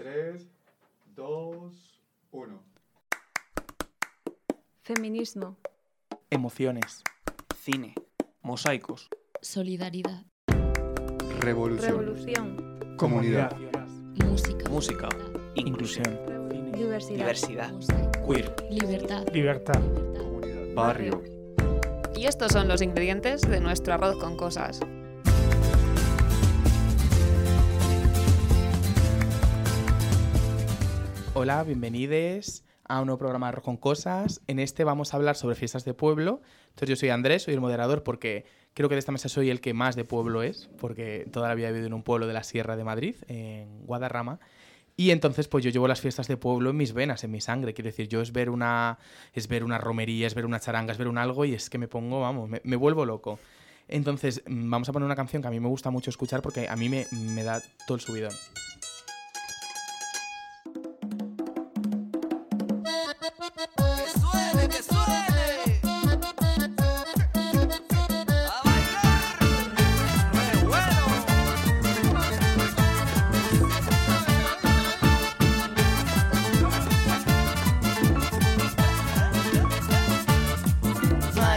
3, 2, 1. Feminismo. Emociones. Cine. Mosaicos. Solidaridad. Revolución. Revolución. Comunidad. Música. Música. Inclusión. Diversidad. Diversidad. Mosaico. Queer. Libertad. Libertad. Libertad. Barrio. Y estos son los ingredientes de nuestro arroz con cosas. Hola, bienvenidos a un nuevo programa de con Cosas. En este vamos a hablar sobre fiestas de pueblo. Entonces yo soy Andrés, soy el moderador porque creo que de esta mesa soy el que más de pueblo es, porque toda la vida he vivido en un pueblo de la Sierra de Madrid, en Guadarrama. Y entonces pues yo llevo las fiestas de pueblo en mis venas, en mi sangre. Quiero decir, yo es ver una, es ver una romería, es ver una charanga, es ver un algo y es que me pongo, vamos, me, me vuelvo loco. Entonces mm, vamos a poner una canción que a mí me gusta mucho escuchar porque a mí me, me da todo el subidón.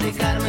Mari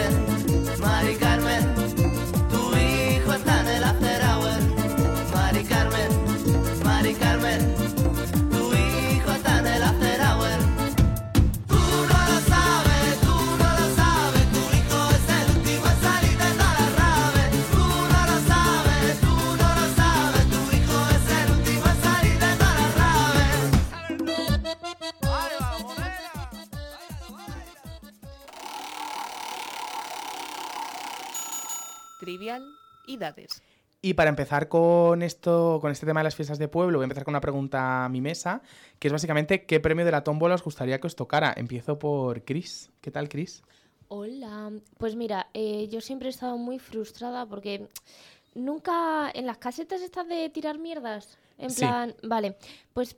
Y para empezar con esto, con este tema de las fiestas de pueblo, voy a empezar con una pregunta a mi mesa, que es básicamente ¿qué premio de la tómbola os gustaría que os tocara? Empiezo por Chris. ¿Qué tal, Chris? Hola, pues mira, eh, yo siempre he estado muy frustrada porque nunca en las casetas estas de tirar mierdas, en Sí. plan, vale, pues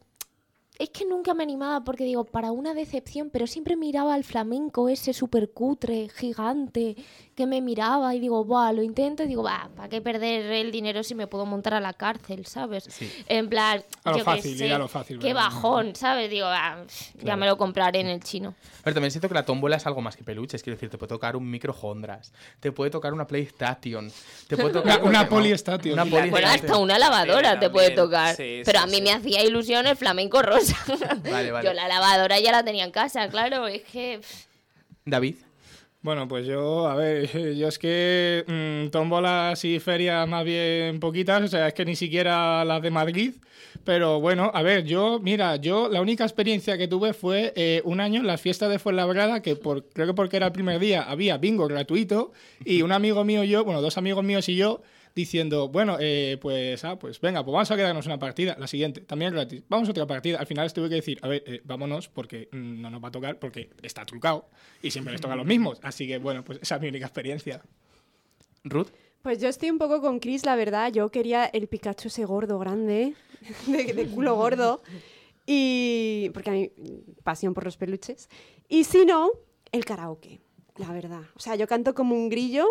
es que nunca me animaba porque digo, para una decepción, pero siempre miraba al flamenco ese súper cutre, gigante, que me miraba y digo, buah, lo intento y digo, va, ¿para qué perder el dinero si me puedo montar a la cárcel, ¿sabes? Sí. En plan, A lo yo fácil, sé, a lo fácil, Qué ¿verdad? bajón, ¿sabes? Digo, ya Claro. me lo compraré en el chino. Pero también siento que la tómbola es algo más que peluches. Quiero decir, te puede tocar un microhondras, te puede tocar una PlayStation, te puede tocar... Una, una. Polystation. Una. Bueno, hasta una lavadora Sí, te puede tocar. Sí, pero sí, a mí sí. me hacía ilusión el flamenco rosa. Vale, vale. Yo la lavadora ya la tenía en casa, claro. Es que. David. Bueno, pues yo, a ver, yo es que mm, tómbolas y ferias más bien poquitas, o sea, es que ni siquiera las de Madrid. Pero bueno, a ver, yo, mira, yo la única experiencia que tuve fue eh, un año en las fiestas de Fuenlabrada, que por, creo que porque era el primer día había bingo gratuito, y un amigo mío y yo, bueno, dos amigos míos y yo, diciendo, bueno, eh, pues, ah, pues venga, pues vamos a quedarnos una partida, la siguiente, también gratis, vamos a otra partida. Al final les tuve que decir, a ver, eh, vámonos porque mm, no nos va a tocar, porque está trucado y siempre les toca a los mismos. Así que, bueno, pues esa es mi única experiencia. Ruth. Pues yo estoy un poco con Chris, la verdad. Yo quería el Pikachu ese gordo, grande, de, de culo gordo. Y. Porque hay pasión por los peluches. Y si no, el karaoke, la verdad. O sea, yo canto como un grillo,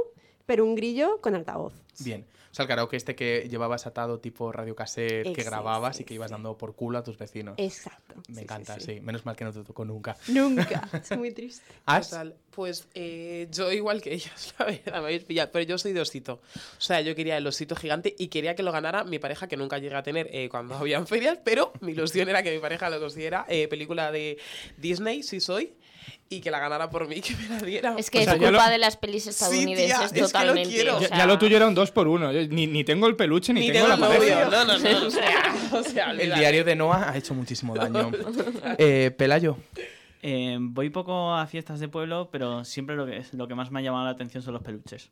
pero un grillo con altavoz. Bien. O sea, el karaoke este que llevabas atado tipo radio cassette, que grababas sí, y que ibas sí. dando por culo a tus vecinos. Exacto. Me sí, encanta, sí, sí, sí. Menos mal que no te tocó nunca. Nunca. Es muy triste. Ash. Total. Pues eh, yo igual que ellas, la verdad, me habéis pillado. Pero yo soy de osito. O sea, yo quería el osito gigante y quería que lo ganara mi pareja, que nunca llegué a tener eh, cuando habían ferias, pero mi ilusión era que mi pareja lo consiguiera. eh, película de Disney, si soy, y que la ganara por mí, que me la diera. Es que O sea, es culpa lo- de las pelis estadounidenses tía, es que lo totalmente. quiero. o Ya, sea, ya lo tuyo era un dos por uno. Yo ni, ni tengo el peluche ni, Ni tengo, tengo la pareja. No, no, no. O sea, o sea, El diario de Noah ha hecho muchísimo daño. Eh, Pelayo. Eh, voy poco a fiestas de pueblo, pero siempre lo que, lo que más me ha llamado la atención son los peluches.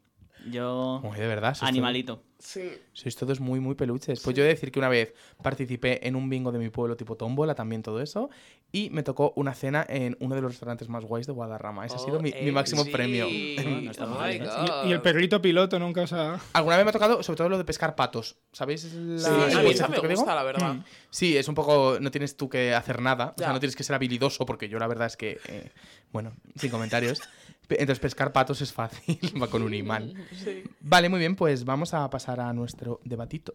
Yo, Uy, de verdad. sois animalito. Sí. todos- Sois todos muy, muy peluches. Pues yo he de decir que una vez participé en un bingo de mi pueblo tipo tómbola, también todo eso, y me tocó una cena en uno de los restaurantes más guays de Guadarrama. Ese ha sido mi, mi máximo premio. No Oh ¿eh? Y, y el perrito piloto nunca os ha... Alguna vez me ha tocado, sobre todo lo de pescar patos. ¿Sabéis? La, Sí, el a mí esa concepto me que digo? gusta, la verdad. Mm. Sí, es un poco. No tienes tú que hacer nada. O sea, Ya. no tienes que ser habilidoso, porque yo la verdad es que. eh, bueno, sin comentarios. Entonces, pescar patos es fácil, va con un imán. Sí. Vale, muy bien, pues vamos a pasar a nuestro debatito.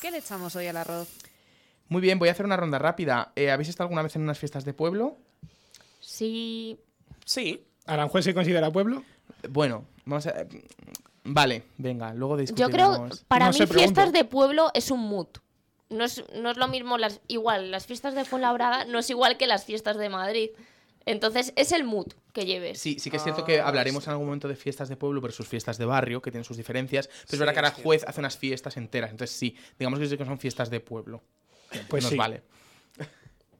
¿Qué le echamos hoy al arroz? Muy bien, voy a hacer una ronda rápida. Eh, ¿Habéis estado alguna vez en unas fiestas de pueblo? Sí. Sí. ¿Aranjuez se considera pueblo? Bueno, vamos a... Vale, venga, luego Yo discutiremos. creo, para No mí, fiestas de pueblo es un mood. No es, no es lo mismo, las, igual, las fiestas de Fuenlabrada no es igual que las fiestas de Madrid. Entonces, es el mood que lleves. Sí, sí que es cierto que Ah, hablaremos sí. en algún momento de fiestas de pueblo versus fiestas de barrio, que tienen sus diferencias. Pero Sí, es verdad que es Aranjuez hace unas fiestas enteras. Entonces sí, digamos que sí que son fiestas de pueblo. Pues Nos sí. vale.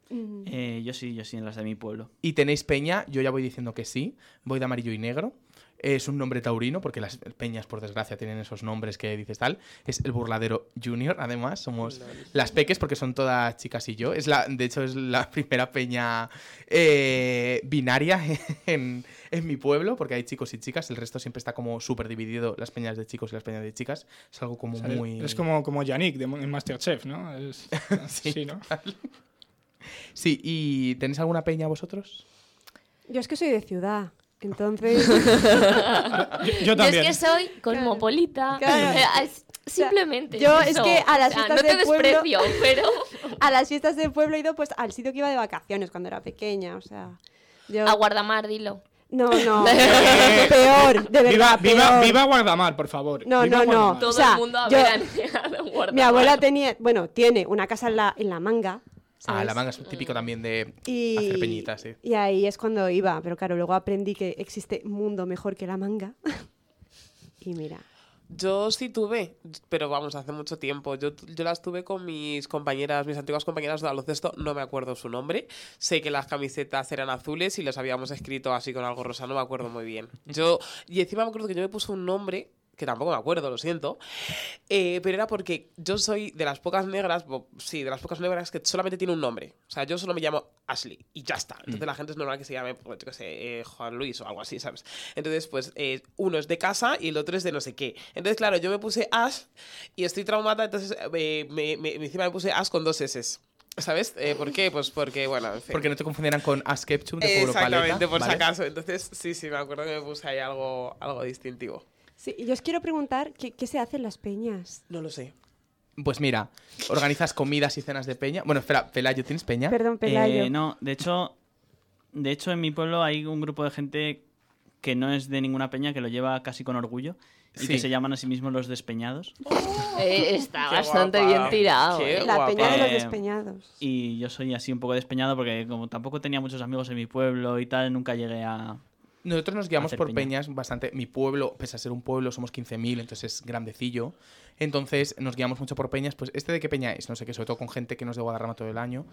Eh, yo sí, yo sí, en las de mi pueblo. Y tenéis peña, yo ya voy diciendo que sí. Voy de amarillo y negro. Es un nombre taurino, porque las peñas, por desgracia, tienen esos nombres que dices tal. Es el burladero junior, además. Somos las peques, porque son todas chicas y yo. Es la, de hecho, es la primera peña eh, binaria en, en mi pueblo, porque hay chicos y chicas. El resto siempre está como súper dividido, las peñas de chicos y las peñas de chicas. Es algo como O sea, muy... Es como, como Yannick de, en Masterchef, ¿no? Es, Sí. sí, ¿no? Sí, ¿y tenéis alguna peña vosotros? Yo es que soy de ciudad. Entonces, Yo, yo Yo también. es que soy cosmopolita. Claro. Eh, es- Simplemente. yo es es eso. que a las O sea, fiestas no te de pueblo- pero. a las fiestas de pueblo he ido pues al sitio que iba de vacaciones cuando era pequeña. O sea, yo... A Guardamar, dilo. No, no. peor, de verdad. Viva, viva, peor. viva Guardamar, por favor. No, Viva no, no. Guardamar. Todo O sea, el mundo a yo- a Guardamar. Mi abuela tenía, bueno, tiene una casa en la, en la manga. Ah, ¿sabes? la manga es típico también de y, hacer peñitas, sí. y ahí es cuando iba, pero claro, luego aprendí que existe mundo mejor que la manga. y mira, Yo sí tuve, pero vamos, hace mucho tiempo. Yo, yo las tuve con mis compañeras, mis antiguas compañeras de baloncesto, no me acuerdo su nombre. Sé que las camisetas eran azules y les habíamos escrito así con algo rosa, no me acuerdo muy bien. Yo, y encima me acuerdo que yo me puse un nombre, que tampoco me acuerdo, lo siento, eh, pero era porque yo soy de las pocas negras, bo- sí, de las pocas negras que solamente tiene un nombre. O sea, yo solo me llamo Ashley y ya está. Entonces la gente es normal que se llame, pues, yo qué sé, eh, Juan Luis o algo así, ¿sabes? Entonces, pues eh, uno es de casa y el otro es de no sé qué. Entonces, claro, yo me puse Ash y estoy traumada, entonces eh, me, me- encima me puse Ash con dos S. ¿Sabes? Eh, ¿Por qué? Pues porque, bueno, en fin. Porque no te confundieran con Askepchum de Pueblo Paleta. Exactamente, por ¿vale? si acaso. Entonces, sí, sí, me acuerdo que me puse ahí algo, algo distintivo. Sí, y yo os quiero preguntar qué, qué se hace en las peñas. No lo sé. Pues mira, organizas comidas y cenas de peña. Bueno, espera, Pelayo, ¿tienes peña? Perdón, Pelayo. Eh, no, de hecho, de hecho en mi pueblo hay un grupo de gente que no es de ninguna peña, que lo lleva casi con orgullo y Sí. que se llaman a sí mismos los despeñados. Eh, está Qué bastante guapa. bien tirado. Qué eh. la guapa. peña de los Eh, despeñados. Y yo soy así un poco despeñado porque como tampoco tenía muchos amigos en mi pueblo y tal, nunca llegué a... Nosotros nos guiamos por peña. peñas bastante. Mi pueblo, pese a ser un pueblo, somos 15.000, entonces es grandecillo. Entonces nos guiamos mucho por peñas. Pues, ¿este de qué peña es? No sé qué, sobre todo con gente que no es de Guadarrama todo el año.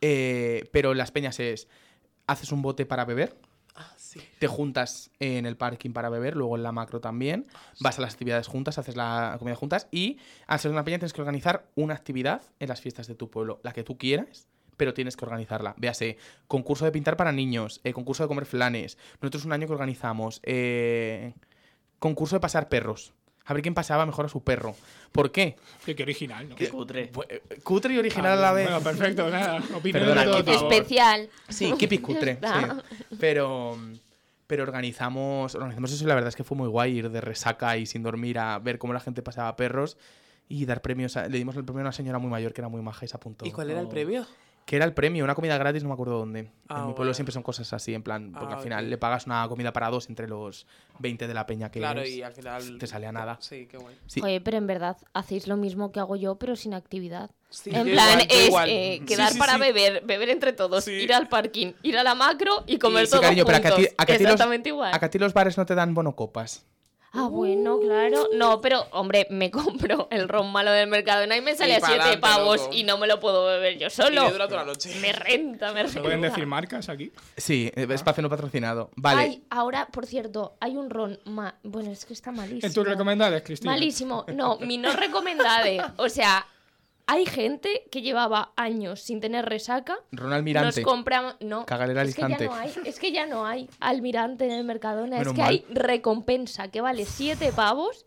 Eh, pero las peñas es. Haces un bote para beber, Ah, sí. te juntas en el parking para beber, luego en la macro también, vas a las actividades juntas, haces la comida juntas y al ser una peña tienes que organizar una actividad en las fiestas de tu pueblo, la que tú quieras, pero tienes que organizarla. Véase, concurso de pintar para niños, eh, concurso de comer flanes. Nosotros un año que organizamos eh, concurso de pasar perros. A ver quién pasaba mejor a su perro. ¿Por qué? Qué, qué original, ¿no? Qué cutre. Eh, Cutre y original a la vez. Bueno, perfecto, nada. Opinión Perdona, de todo qué tipo. Especial. Sí, Kipi cutre. sí. Pero, pero organizamos, organizamos eso y la verdad es que fue muy guay ir de resaca y sin dormir a ver cómo la gente pasaba perros y dar premios. a- le dimos el premio a una señora muy mayor que era muy maja y se apuntó. ¿Y cuál era el Oh. premio? Que era el premio, una comida gratis, no me acuerdo dónde. Ah, en mi pueblo bueno. siempre son cosas así, en plan, porque Ah, al final ok. le pagas una comida para dos entre los 20 de la peña que Claro, eres. y al final... te sale a nada. Sí, qué guay. Sí. Oye, pero en verdad hacéis lo mismo que hago yo, pero sin actividad. Sí, en plan, igual, es igual. eh, quedar sí, para sí. beber, beber entre todos, Sí. ir al parking, ir a la macro y comer Sí, todo cariño, pero a que a ti- juntos. a que ti los- Exactamente igual. ¿A que a ti los bares no te dan bonocopas? Ah, bueno, claro. No, pero, hombre, me compro el ron malo del Mercadona y me sale a siete pa'lante, pavos loco. y no me lo puedo beber yo Y solo. le dura toda la noche. Me renta, me ¿Se renta. pueden decir marcas aquí? Sí, eh, espacio no patrocinado. Vale. Ay, ahora, por cierto, hay un ron ma- Bueno, es que está malísimo. En tus recomendades, Cristina. Malísimo. No, mi no recomendade. O sea, hay gente que llevaba años sin tener resaca. Ronald Mirante. Nos compramos. No. Cagalera al es que ya instante. no hay. Es que ya no hay almirante en el Mercadona. Menos es que mal. hay recompensa que vale 7 pavos.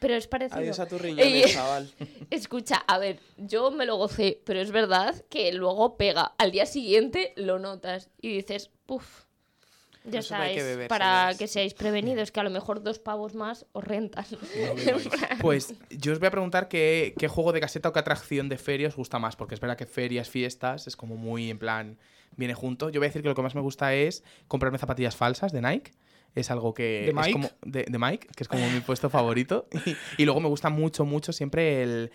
Pero es parecido. Adiós a Ey, riñones, chaval. Escucha, a ver, yo me lo gocé, pero es verdad que luego pega. Al día siguiente lo notas y dices, puff. Ya no que beber, para señores. que seáis prevenidos, que a lo mejor dos pavos más os rentan. Pues yo os voy a preguntar qué, qué juego de caseta o qué atracción de feria os gusta más, porque es verdad que ferias, fiestas, es como muy en plan, viene junto. Yo voy a decir que lo que más me gusta es comprarme zapatillas falsas de Nike. Es algo que ¿De es Mike? como de, de Mike, que es como mi puesto favorito. Y, y luego me gusta mucho, mucho siempre el...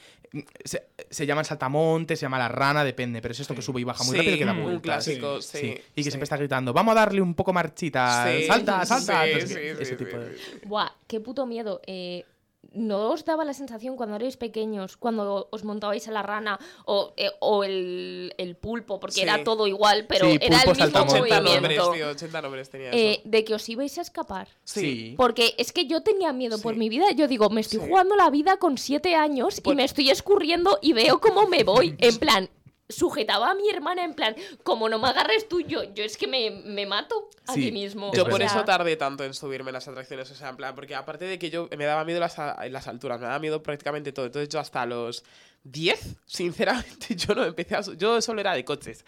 Se, se llama el saltamonte, se llama la rana, depende, pero es esto que sube y baja muy Sí, rápido y que da un vueltas. clásico, sí, Y que sí. siempre está gritando, vamos a darle un poco marchita, Sí, salta, salta. sí, Entonces, sí, que- sí, ese sí, tipo de... Buah, qué puto miedo. Eh, ¿No os daba la sensación cuando erais pequeños, cuando os montabais a la rana o, eh, o el, el pulpo, porque Sí. era todo igual, pero Sí, era el mismo 80 saltamontes. nombres, movimiento? tío, 80 nombres tenía Eh, eso. de que os ibais a escapar. Sí. Porque es que yo tenía miedo por mi vida. Yo digo, me estoy Sí. jugando la vida con siete años Por- y me estoy escurriendo y veo cómo me voy. En plan, sujetaba a mi hermana en plan, como no me agarres tú, yo, yo es que me, me mato a Sí, mí mismo. Yo O por sea, eso tardé tanto en subirme en las atracciones, o sea, en plan, porque aparte de que yo me daba miedo las, las alturas, me daba miedo prácticamente todo. Entonces yo hasta los 10, sinceramente, yo no empecé a... Yo solo era de coches.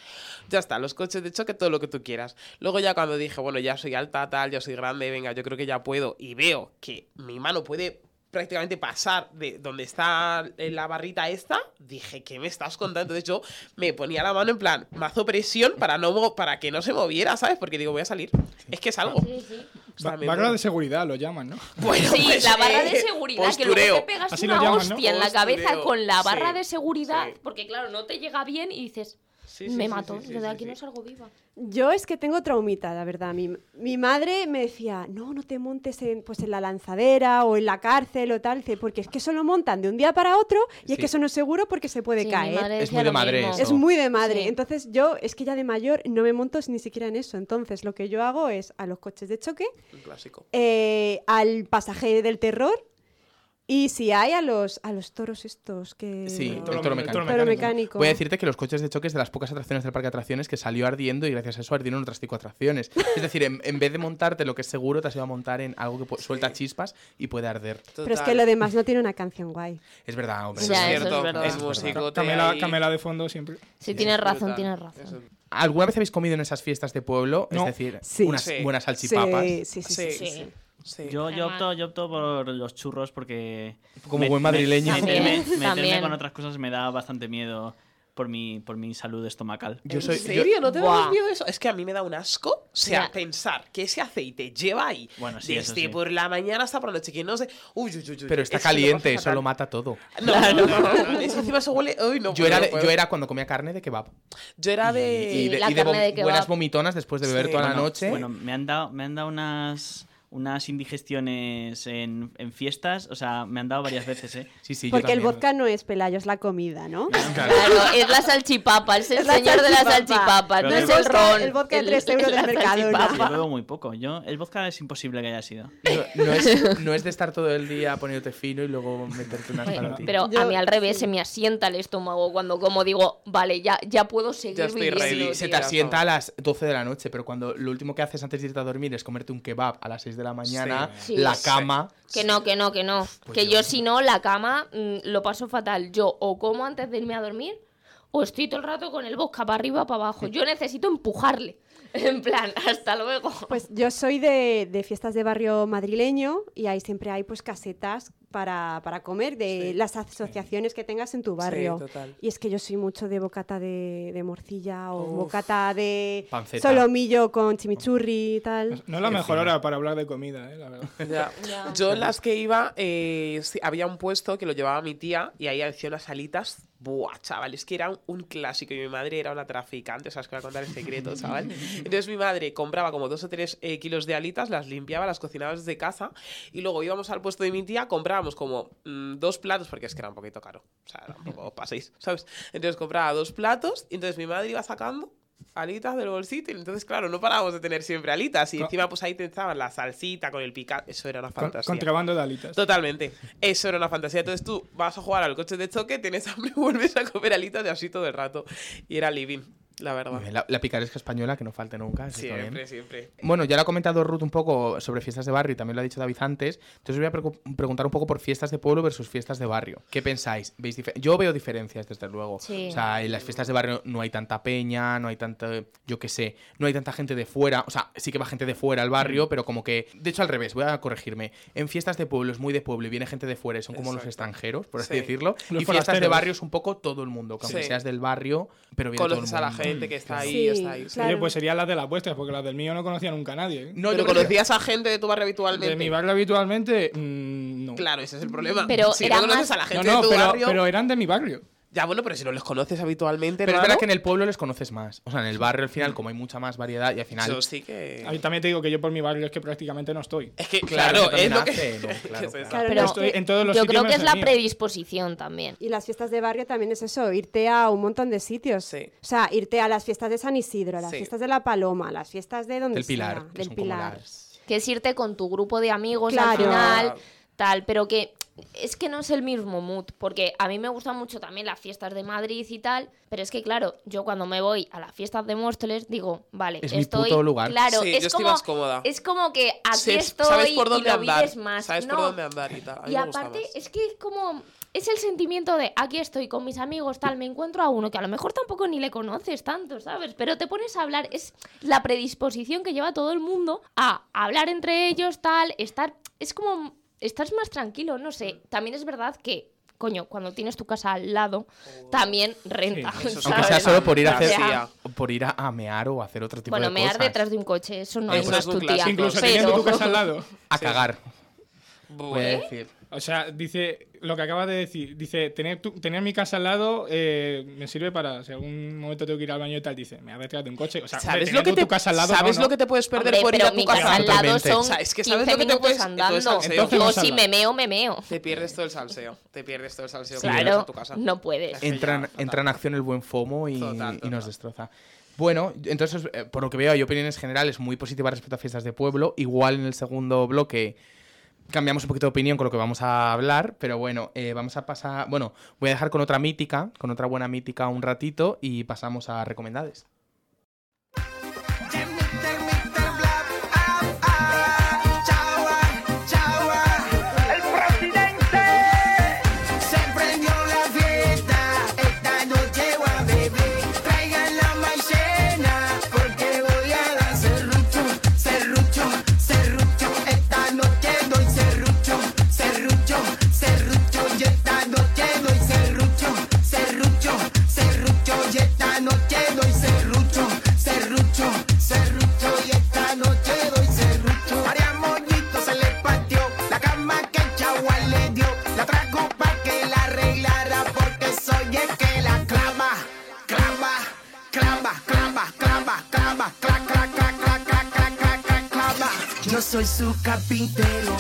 Ya está, los coches de choque, todo lo que tú quieras. Luego ya cuando dije, bueno, ya soy alta, tal, ya soy grande, venga, yo creo que ya puedo, y veo que mi mano puede prácticamente pasar de donde está eh, la barrita esta, dije, ¿qué me estás contando? Entonces yo me ponía la mano en plan, mazo presión para, no, para que no se moviera, ¿sabes? Porque digo, voy a salir. Es que es algo. sí, sí. O sea, barra de seguridad lo llaman, ¿no? Bueno, Sí, pues, la barra de seguridad, que luego postureo. te pegas Así lo una llaman, ¿no? hostia en la cabeza Postureo, con la barra sí, de seguridad, sí. porque claro, no te llega bien y dices, Sí, me sí, mato, sí, sí, yo de aquí sí. no salgo viva. Yo es que tengo traumita, la verdad. Mi, mi madre me decía, no, no te montes en, pues en la lanzadera o en la cárcel o tal, porque es que eso lo montan de un día para otro y es que eso no es seguro porque se puede Sí, mi caer. madre Es muy de madre eso. Es muy de madre. Sí. Entonces yo, es que ya de mayor no me monto ni siquiera en eso. Entonces lo que yo hago es a los coches de choque, Un clásico. eh, al pasaje del terror y si hay a los, a los toros estos que... Sí, El el toro- mecánico. Toro mecánico. Voy a decirte que los coches de choque es de las pocas atracciones del parque de atracciones que salió ardiendo y gracias a eso ardieron otras cinco atracciones. Es decir, en, en vez de montarte lo que es seguro, te has ido a montar en algo que pu- suelta chispas y puede arder. Pero es que lo demás no tiene una canción guay. Es verdad, hombre. Ya, es eso es cierto, verdad. es Es músico. Camela, Camela de fondo siempre. Sí, tienes razón, brutal. tienes razón. Eso- ¿Alguna vez habéis comido en esas fiestas de pueblo? No. Es decir, Sí. unas Sí. buenas salchipapas. Sí, sí, sí. sí, Sí. Yo, yo, opto, yo opto por los churros porque... Como buen madrileño. me- También, meterme, con otras cosas me da bastante miedo por mi, por mi salud estomacal. Yo ¿En soy, yo- serio? ¿No te das miedo de eso? Es que a mí me da un asco. O sea, pensar que ese aceite lleva ahí Bueno, sí, desde sí. por la mañana hasta por la noche, que no sé... Uy, uy, uy, uy, pero está caliente, eso lo mata todo. No, no, no, no, no, Eso encima se huele... Uy, no Yo puedo, era, de- yo era cuando comía carne de kebab. Yo era de... Y de, la y de carne vom- de kebab. buenas vomitonas después de beber Sí. toda la noche. Bueno, me han dado, me han dado unas, unas indigestiones en, en fiestas, o sea, me han dado varias veces, ¿eh? sí, sí, yo Porque el también. vodka no es pelayo, es la comida, ¿no? Claro. Claro, es la salchipapa, es el Es la señor de la salchipapa. no es el el vodka- ron. el vodka de el- tres euros es la del Mercadona. salchipapa. Yo bebo muy poco. Yo, el vodka es imposible que haya sido. No, no es, no es de estar todo el día poniéndote fino y luego meterte unas Bueno, palotitas. Pero Yo- a mí al revés, se me asienta el estómago cuando como digo, vale, ya, ya puedo seguir Ya estoy viviendo. ready. se sí, te asienta a las 12 de la noche, pero cuando lo último que haces antes de irte a dormir es comerte un kebab a las 6 de la mañana, Sí. la Sí. cama. Que no, que no, que no. Pues que yo- yo si no, la cama mm, lo paso fatal. Yo o como antes de irme a dormir o estoy todo el rato con el bosca para arriba para abajo. Yo necesito empujarle. En plan, hasta luego. Pues yo soy de, de fiestas de barrio madrileño y ahí siempre hay pues casetas para, para comer de Sí. las asociaciones que tengas en tu barrio. Sí, total. y es que yo soy mucho de bocata de, de morcilla o Uf. bocata de Panceta. solomillo con chimichurri y tal. No es la mejor hora para hablar de comida, ¿eh? la verdad. Ya. Ya. Yo en las que iba, eh, había un puesto que lo llevaba mi tía y ahí hacía unas alitas. Buah, chaval, es que era un, clásico y mi madre era una traficante, o sea, es que voy a contar el secreto, chaval. Entonces mi madre compraba como dos o tres eh, kilos de alitas, las limpiaba, las cocinaba desde casa y luego íbamos al puesto de mi tía, comprábamos como mm, dos platos, porque es que era un poquito caro, o sea, tampoco paséis, ¿sabes? Entonces compraba dos platos entonces mi madre iba sacando alitas del bolsito y entonces claro no parábamos de tener siempre alitas y encima pues ahí te estaban la salsita con el picante eso era una fantasía contrabando de alitas. Totalmente. Eso era una fantasía. Entonces tú vas a jugar al coche de choque, tienes hambre, vuelves a comer alitas y así todo el rato. Y era living. La verdad. La, la picaresca española, que no falte nunca. eso está bien. Siempre, siempre. Bueno, ya lo ha comentado Ruth un poco sobre fiestas de barrio y también lo ha dicho David antes. Entonces os voy a preguntar un poco por fiestas de pueblo versus fiestas de barrio. ¿Qué pensáis? ¿Veis Yo veo diferencias, desde luego. Sí. O sea, en las fiestas de barrio no hay tanta peña, no hay tanta, yo qué sé, no hay tanta gente de fuera. O sea, sí que va gente de fuera al barrio, pero como que... De hecho, al revés, voy a corregirme. En fiestas de pueblo es muy de pueblo y viene gente de fuera y son como los extranjeros, por así Sí. decirlo. Los y fiestas de barrio es un poco todo el mundo, que aunque Sí. seas del barrio, pero viene todo el Conoces a la mundo. Gente que está ahí, Sí, está ahí. sí. claro. Oye, pues serían las de las vuestras, porque las del mío no conocía nunca a nadie. ¿eh? No, Pero yo conocías a gente de tu barrio habitualmente. De mi barrio habitualmente, mm, no. Claro, ese es el problema. Pero si no conoces más- a la No, gente no, de tu pero, barrio. pero eran de mi barrio. Ya, bueno, pero si no les conoces habitualmente. Pero es verdad que en el pueblo les conoces más. O sea, en el barrio al final, como hay mucha más variedad y al final... Eso sí que. A mí también te digo que yo por mi barrio es que prácticamente no estoy. Es que, Claro, claro, es lo que. hace, ¿no? Claro, Pero estoy que- en todos los Yo creo que es la mío. predisposición también. Y las fiestas de barrio también es eso, irte a un montón de sitios. Sí. O sea, irte a las fiestas de San Isidro, a las Sí. fiestas de La Paloma, a las fiestas de donde Del Pilar, sea, del Pilar. Que es irte con tu grupo de amigos Claro. al final, tal, pero que es que no es el mismo mood, porque a mí me gustan mucho también las fiestas de Madrid y tal, pero es que claro, yo cuando me voy a las fiestas de Móstoles digo, vale, Es mi estoy puto lugar. claro, Sí, es yo estoy como más cómoda. es como que aquí Sí, estoy sabes por dónde y lo andar. vives más, Sabes por dónde andar y tal. A mí Y me gusta aparte más. es que es como es el sentimiento de aquí estoy con mis amigos, tal, me encuentro a uno que a lo mejor tampoco ni le conoces tanto, ¿sabes? Pero te pones a hablar, es la predisposición que lleva todo el mundo a hablar entre ellos, tal, estar, es como, estás más tranquilo, no sé. También es verdad que, coño, cuando tienes tu casa al lado, también renta, Sí. Aunque sea solo por ir a hacer, sea- por ir a, a mear o a hacer otro tipo Bueno, de mear cosas. detrás de un coche, eso no Eso es una tutía. clásico. Incluso pero- teniendo tu casa al lado. A cagar. Voy a decir. O sea, dice lo que acabas de decir. Dice, tener, tu- tener mi casa al lado eh, me sirve para, si algún momento tengo que ir al baño y tal, dice, me detrás de un coche. O sea, ¿Sabes lo que te, tu casa al lado, ¿sabes no, lo no. que te puedes perder Hombre, por ir pero a tu mi casa? casa al lado son O sea, es que 15 ¿sabes lo que te puedes- andando. entonces, Yo si me meo, me meo. Te pierdes todo el salseo. Te pierdes todo el salseo. Claro, a tu casa. no puedes. Entra, en- ya, fatal. entra en acción el buen FOMO y, Total, y total. nos destroza. Bueno, entonces, eh, por lo que veo, hay opiniones generales muy positivas respecto a fiestas de pueblo. Igual en el segundo bloque cambiamos un poquito de opinión con lo que vamos a hablar, pero bueno, eh, vamos a pasar. Bueno, voy a dejar con otra mítica, con otra buena mítica un ratito y pasamos a recomendades. Su carpintero,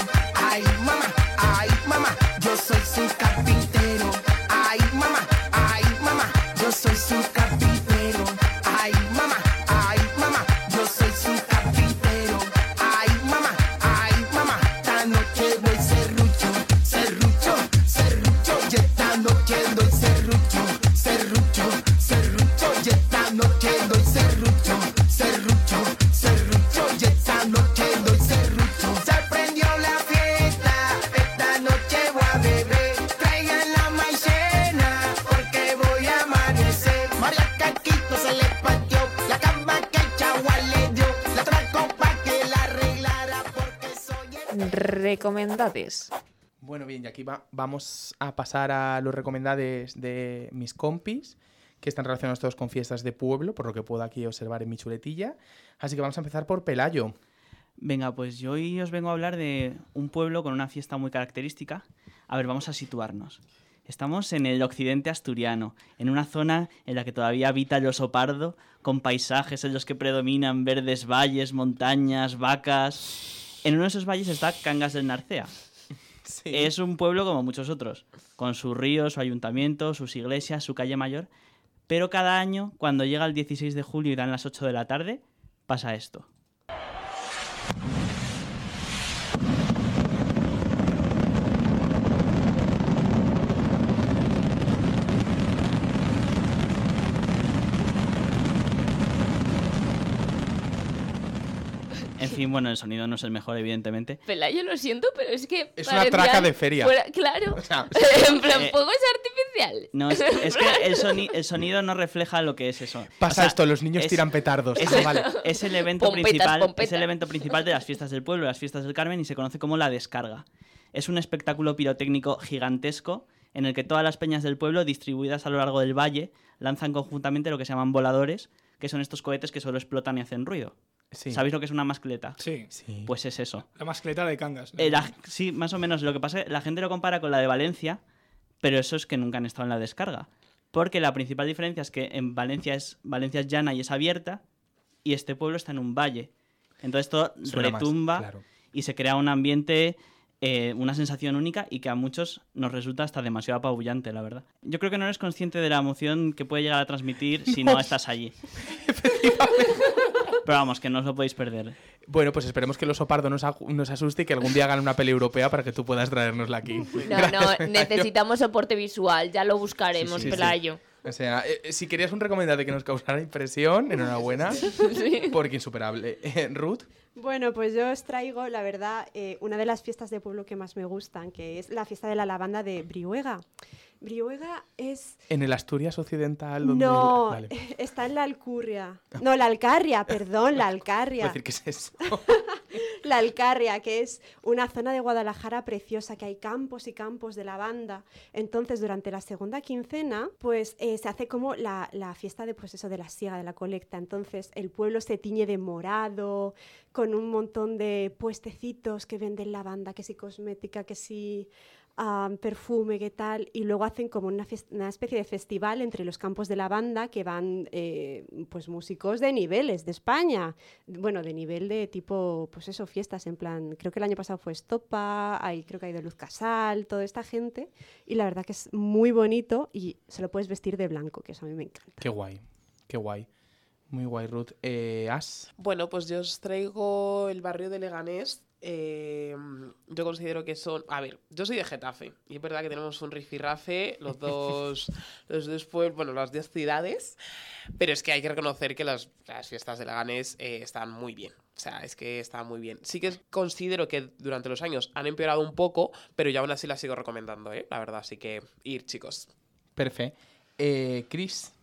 Recomendades. Bueno, bien, y aquí va- vamos a pasar a los recomendades de mis compis, que están relacionados todos con fiestas de pueblo, por lo que puedo aquí observar en mi chuletilla. Así que vamos a empezar por Pelayo. Venga, pues yo hoy os vengo a hablar de un pueblo con una fiesta muy característica. A ver, vamos a situarnos. Estamos en el occidente asturiano, en una zona en la que todavía habita el oso pardo, con paisajes en los que predominan verdes valles, montañas, vacas. En uno de esos valles está Cangas del Narcea. Es un pueblo como muchos otros, con sus ríos, su ayuntamiento, sus iglesias, su calle mayor. Pero cada año, cuando llega el 16 de julio y dan las 8 de la tarde, pasa esto. Fin, bueno, el sonido no es el mejor, evidentemente. Pelayo, lo siento, pero es que. Es una traca de feria. fuera- claro. O sea, en plan, Eh, fuegos artificiales. No, es, es que el, soni- el sonido no refleja lo que es eso. pasa O sea, esto, los niños es- tiran petardos. Es, Ah, vale. es el evento Pompetas, principal, pompetas. es el evento principal de las fiestas del pueblo, las fiestas del Carmen, y se conoce como la descarga. Es un espectáculo pirotécnico gigantesco en el que todas las peñas del pueblo, distribuidas a lo largo del valle, lanzan conjuntamente lo que se llaman voladores, que son estos cohetes que solo explotan y hacen ruido. Sí. ¿Sabéis lo que es una mascleta? Sí, Sí. Pues es eso. la mascleta de Cangas. Eh, la- sí, más o menos. Lo que pasa es que la gente lo compara con la de Valencia, pero eso es que nunca han estado en la descarga. Porque la principal diferencia es que en Valencia es, Valencia es llana y es abierta, y este pueblo está en un valle. Entonces todo Suena más, retumba claro. y se crea un ambiente, eh, una sensación única y que a muchos nos resulta hasta demasiado apabullante, la verdad. Yo creo que no eres consciente de la emoción que puede llegar a transmitir si no estás allí. Pero vamos, que no os lo podéis perder. Bueno, pues esperemos que el oso pardo nos, asuste y que algún día hagan una peli europea para que tú puedas traérnosla aquí. No, Gracias, no, Pelayo. necesitamos soporte visual, ya lo buscaremos, Sí, sí, sí. Pelayo. O sea, eh, eh, si querías un recomendado que nos causara impresión, enhorabuena. Porque insuperable. Eh, Ruth, Bueno, pues yo os traigo, la verdad, eh, una de las fiestas de pueblo que más me gustan, que es la fiesta de la lavanda de Brihuega. Brihuega es... en el Asturias Occidental. Donde No, Vale. está en la Alcurria. No, la Alcarria, perdón, la Alcarria. decir que es eso. La Alcarria, que es una zona de Guadalajara preciosa, que hay campos y campos de lavanda. Entonces, durante la segunda quincena, pues eh, se hace como la, la fiesta de, pues de la siega, de la colecta. Entonces, el pueblo se tiñe de morado, con un montón de puestecitos que venden lavanda, que si cosmética, que si perfume, que tal. Y luego hacen como una, especie de festival entre los campos de lavanda que van, eh, pues, músicos de niveles de España bueno, de nivel de tipo, pues eso, fiestas, en plan, creo que el año pasado fue Estopa, hay, creo que ha ido Luz Casal, toda esta gente, y la verdad que es muy bonito y se lo puedes vestir de blanco, que eso a mí me encanta. Qué guay. Qué guay. Muy guay, Ruth. Eh, As. Bueno, pues yo os traigo el barrio de Leganés. Eh, yo considero que son. A ver, yo soy de Getafe. Y es verdad que tenemos un rifirrafe, los dos. los dos pueblos, bueno, las dos ciudades. Pero es que hay que reconocer que las, las fiestas de Leganés eh, están muy bien. O sea, es que están muy bien. Sí que considero que durante los años han empeorado un poco, pero yo aún así las sigo recomendando, ¿eh? La verdad, así que ir, chicos. Perfecto. Eh, Chris.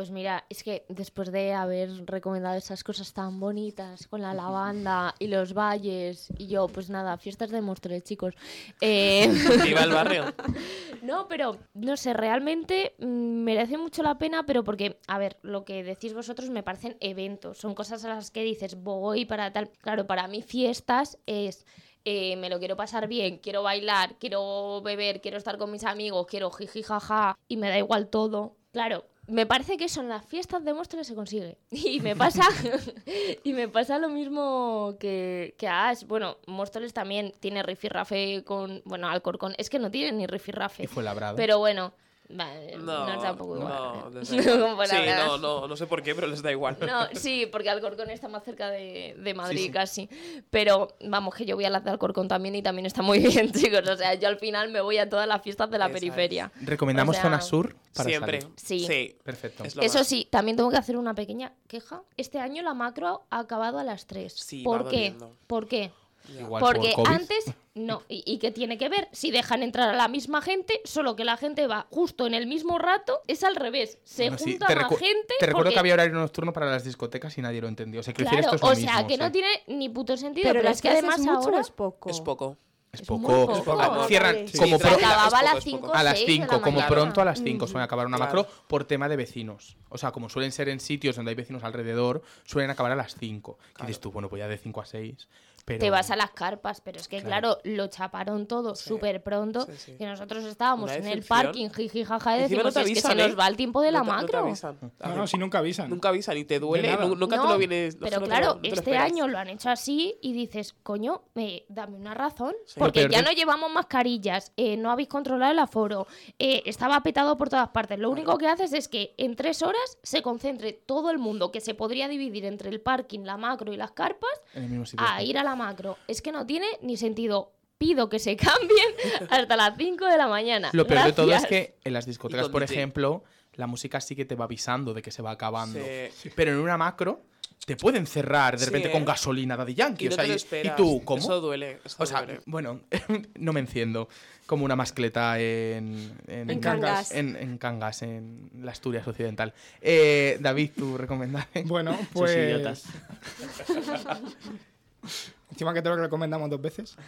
Pues mira, es que después de haber recomendado esas cosas tan bonitas con la lavanda y los valles y yo, pues nada, fiestas de Móstoles, chicos. Eh, Viva el barrio. No, pero no sé, realmente mm, merece mucho la pena, pero porque, a ver, lo que decís vosotros me parecen eventos, son cosas a las que dices voy para tal. Claro, para mí fiestas es eh, me lo quiero pasar bien, quiero bailar, quiero beber, quiero estar con mis amigos, quiero jiji jaja y me da igual todo. Claro, me parece que eso en las fiestas de Móstoles se consigue. Y me pasa y me pasa lo mismo que, que a Ash. Bueno, Móstoles también tiene rifirrafe con, bueno, Alcorcón, es que no tiene ni rifirrafe. Y fue labrado. Pero bueno, vale, No, tampoco igual. no, les da igual. Como Sí, no, no, no sé por qué, pero les da igual. No, sí, porque Alcorcón está más cerca de, de Madrid sí. casi. Pero vamos, que yo voy a las de Alcorcón también y también está muy bien, chicos. O sea, yo al final me voy a todas las fiestas de la Esa es. periferia. Recomendamos O sea, zona sur para Siempre. salir. Sí. Perfecto. Es Eso más. sí, también tengo que hacer una pequeña queja. Este año la macro ha acabado a las 3. Sí, ¿Por va qué? doliendo. ¿Por qué? Igual Porque por antes, no. ¿Y, y qué tiene que ver? Si dejan entrar a la misma gente, solo que la gente va justo en el mismo rato, es al revés. Se Bueno, sí, junta te más gente. Te recuerdo que había horario nocturno para las discotecas y nadie lo entendió. O sea, quiero Claro, decir, esto es o lo sea, mismo, que o sea, no tiene ni puto sentido. Pero, es que además mucho ahora. es poco. Es poco. Es poco. es. Ah, Cierran. Sí, como sí, a las poco, es 5 poco. a las 5, como pronto a las 5 suelen acabar una Claro. macro por tema de vecinos. O sea, como suelen ser en sitios donde hay vecinos alrededor, suelen acabar a las 5. Que dices tú, bueno, pues ya de 5 a 6. Pero... Te vas a las carpas, pero es que Claro. claro, lo chaparon todo súper pronto. sí, sí. Que nosotros estábamos en el parking, jiji, jaja, y decimos, no te es que se nos ¿eh? va el tiempo de la No te- no te macro. avisan. No, no, si nunca avisan. Nunca avisan y te duele. Nunca te lo vienes. Pero no te lo- claro, te este año lo han hecho así y dices, coño, eh, dame una razón. Sí. Porque ya no llevamos mascarillas, eh, no habéis controlado el aforo, eh, estaba petado por todas partes. Lo único que haces es que en tres horas se concentre todo el mundo que se podría dividir entre el parking, la macro y las carpas a ir a la macro. Es que no tiene ni sentido. Pido que se cambien hasta las 5 de la mañana. Lo peor de todo es que en las discotecas, por ejemplo, la música sí que te va avisando de que se va acabando. Sí. Pero en una macro, te pueden cerrar de Sí, repente ¿eh? con gasolina Daddy Yankee. Y o no sea, te lo y- esperas. y tú, ¿cómo? Eso duele. eso O sea, duele. bueno, no me enciendo como una mascleta en, En Cangas. En, en Cangas, en la Asturias Occidental. Eh, David, tu recomendable. Bueno, pues. Encima que te lo recomendamos dos veces.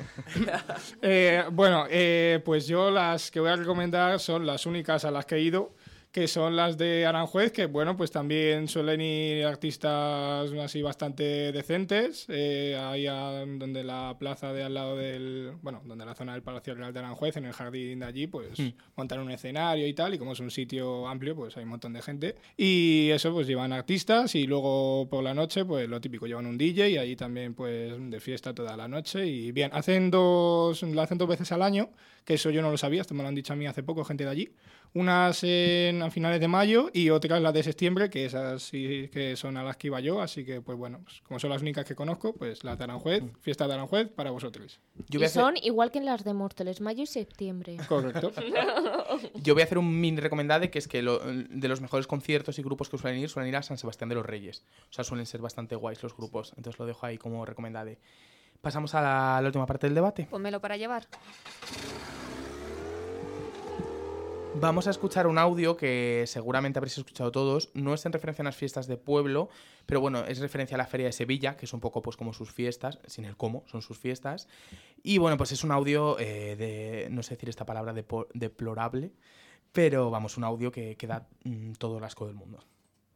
Eh, bueno, eh, pues yo las que voy a recomendar son las únicas a las que he ido, que son las de Aranjuez, que bueno, pues también suelen ir artistas así bastante decentes, eh, ahí a- donde la plaza de al lado del, bueno, donde la zona del Palacio Real de Aranjuez, en el jardín de allí, pues Mm. montan un escenario y tal, y como es un sitio amplio, pues hay un montón de gente. Y eso, pues llevan artistas y luego por la noche, pues lo típico, llevan un DJ y allí también, pues de fiesta toda la noche. Y bien, hacen dos, lo hacen dos veces al año, que eso yo no lo sabía, esto me lo han dicho a mí hace poco, gente de allí. Unas en, a finales de mayo y otras las de septiembre, que esas sí que son a las que iba yo, así que pues bueno, pues, como son las únicas que conozco, pues las de Aranjuez, fiesta de Aranjuez para vosotros. Yo voy, Y a hacer, son igual que en las de Móstoles, mayo y septiembre. Correcto. yo voy a hacer un mini recomendable que es que lo- de los mejores conciertos y grupos que suelen ir, suelen ir a San Sebastián de los Reyes. O sea, suelen ser bastante guays los grupos. Entonces lo dejo ahí como recomendable. Pasamos a la, a la última parte del debate. Pónmelo para llevar. Vamos a escuchar un audio que seguramente habréis escuchado todos. No es en referencia a las fiestas de pueblo, pero bueno, es referencia a la Feria de Sevilla, que es un poco pues como sus fiestas, sin el cómo, son sus fiestas. Y bueno, pues es un audio eh, de, no sé decir esta palabra, deplorable, pero vamos, un audio que, que da mm, todo el asco del mundo.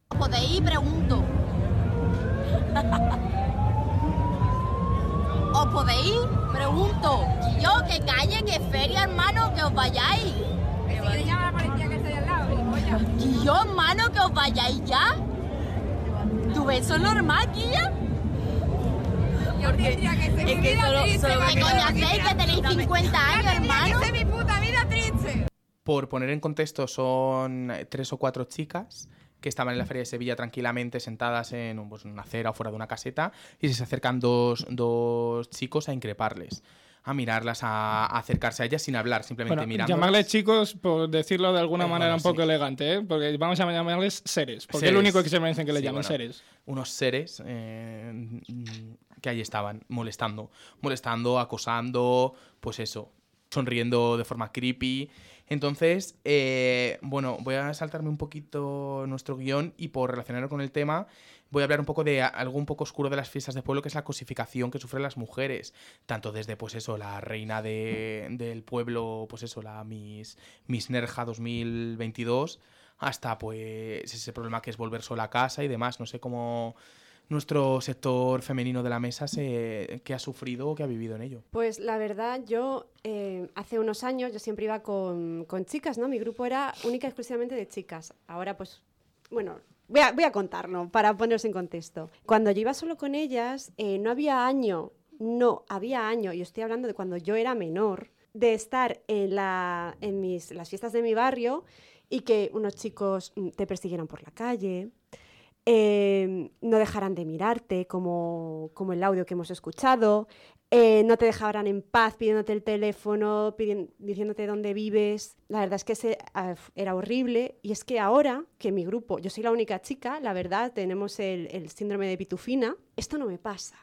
¿Podéis? Pregunto. ¿Os podéis? Pregunto. Y yo, que calle, que feria, hermano, que os vayáis. Y yo, hermano, que os vayáis ya. ¿Tu ves eso normal, Guilla? Porque es que solo, solo ¿Qué coño hacéis que tenéis 50 años, hermano? mi puta vida triste! Por poner en contexto, son eh, tres o cuatro chicas que estaban en la Feria de Sevilla tranquilamente sentadas en un- pues, una acera o fuera de una caseta y se acercan dos, dos chicos a increparles, a mirarlas, a, acercarse a ellas sin hablar, simplemente Bueno, mirando. llamarles chicos, por decirlo de alguna Eh, manera bueno, un poco sí. elegante, ¿eh? porque vamos a llamarles seres, porque es lo único que se merecen que les Sí, llamen bueno, seres. Unos seres eh, mm, que ahí estaban, molestando. Molestando, acosando, pues eso, sonriendo de forma creepy. Entonces, eh, bueno, voy a saltarme un poquito nuestro guion y por relacionarlo con el tema, voy a hablar un poco de algo un poco oscuro de las fiestas de pueblo, que es la cosificación que sufren las mujeres. Tanto desde, pues eso, la reina de- del pueblo, pues eso, la Miss, Miss Nerja 2022, hasta pues ese problema que es volver sola a casa y demás. No sé cómo nuestro sector femenino de la mesa se, que ha sufrido o que ha vivido en ello. Pues la verdad, yo eh, hace unos años yo siempre iba con, con chicas, ¿no? Mi grupo era única exclusivamente de chicas. Ahora, pues, bueno, voy a, voy a contarlo para poneros en contexto. Cuando yo iba solo con ellas, eh, no había año, no había año, y estoy hablando de cuando yo era menor, de estar en, la, en mis, las fiestas de mi barrio y que unos chicos mm, te persiguieran por la calle, eh, no dejaran de mirarte, como, como el audio que hemos escuchado, eh, no te dejaran en paz pidiéndote el teléfono, diciéndote dónde vives. La verdad es que ese, era horrible. Y es que ahora que mi grupo, yo soy la única chica, la verdad, tenemos el, el síndrome de pitufina, esto no me pasa.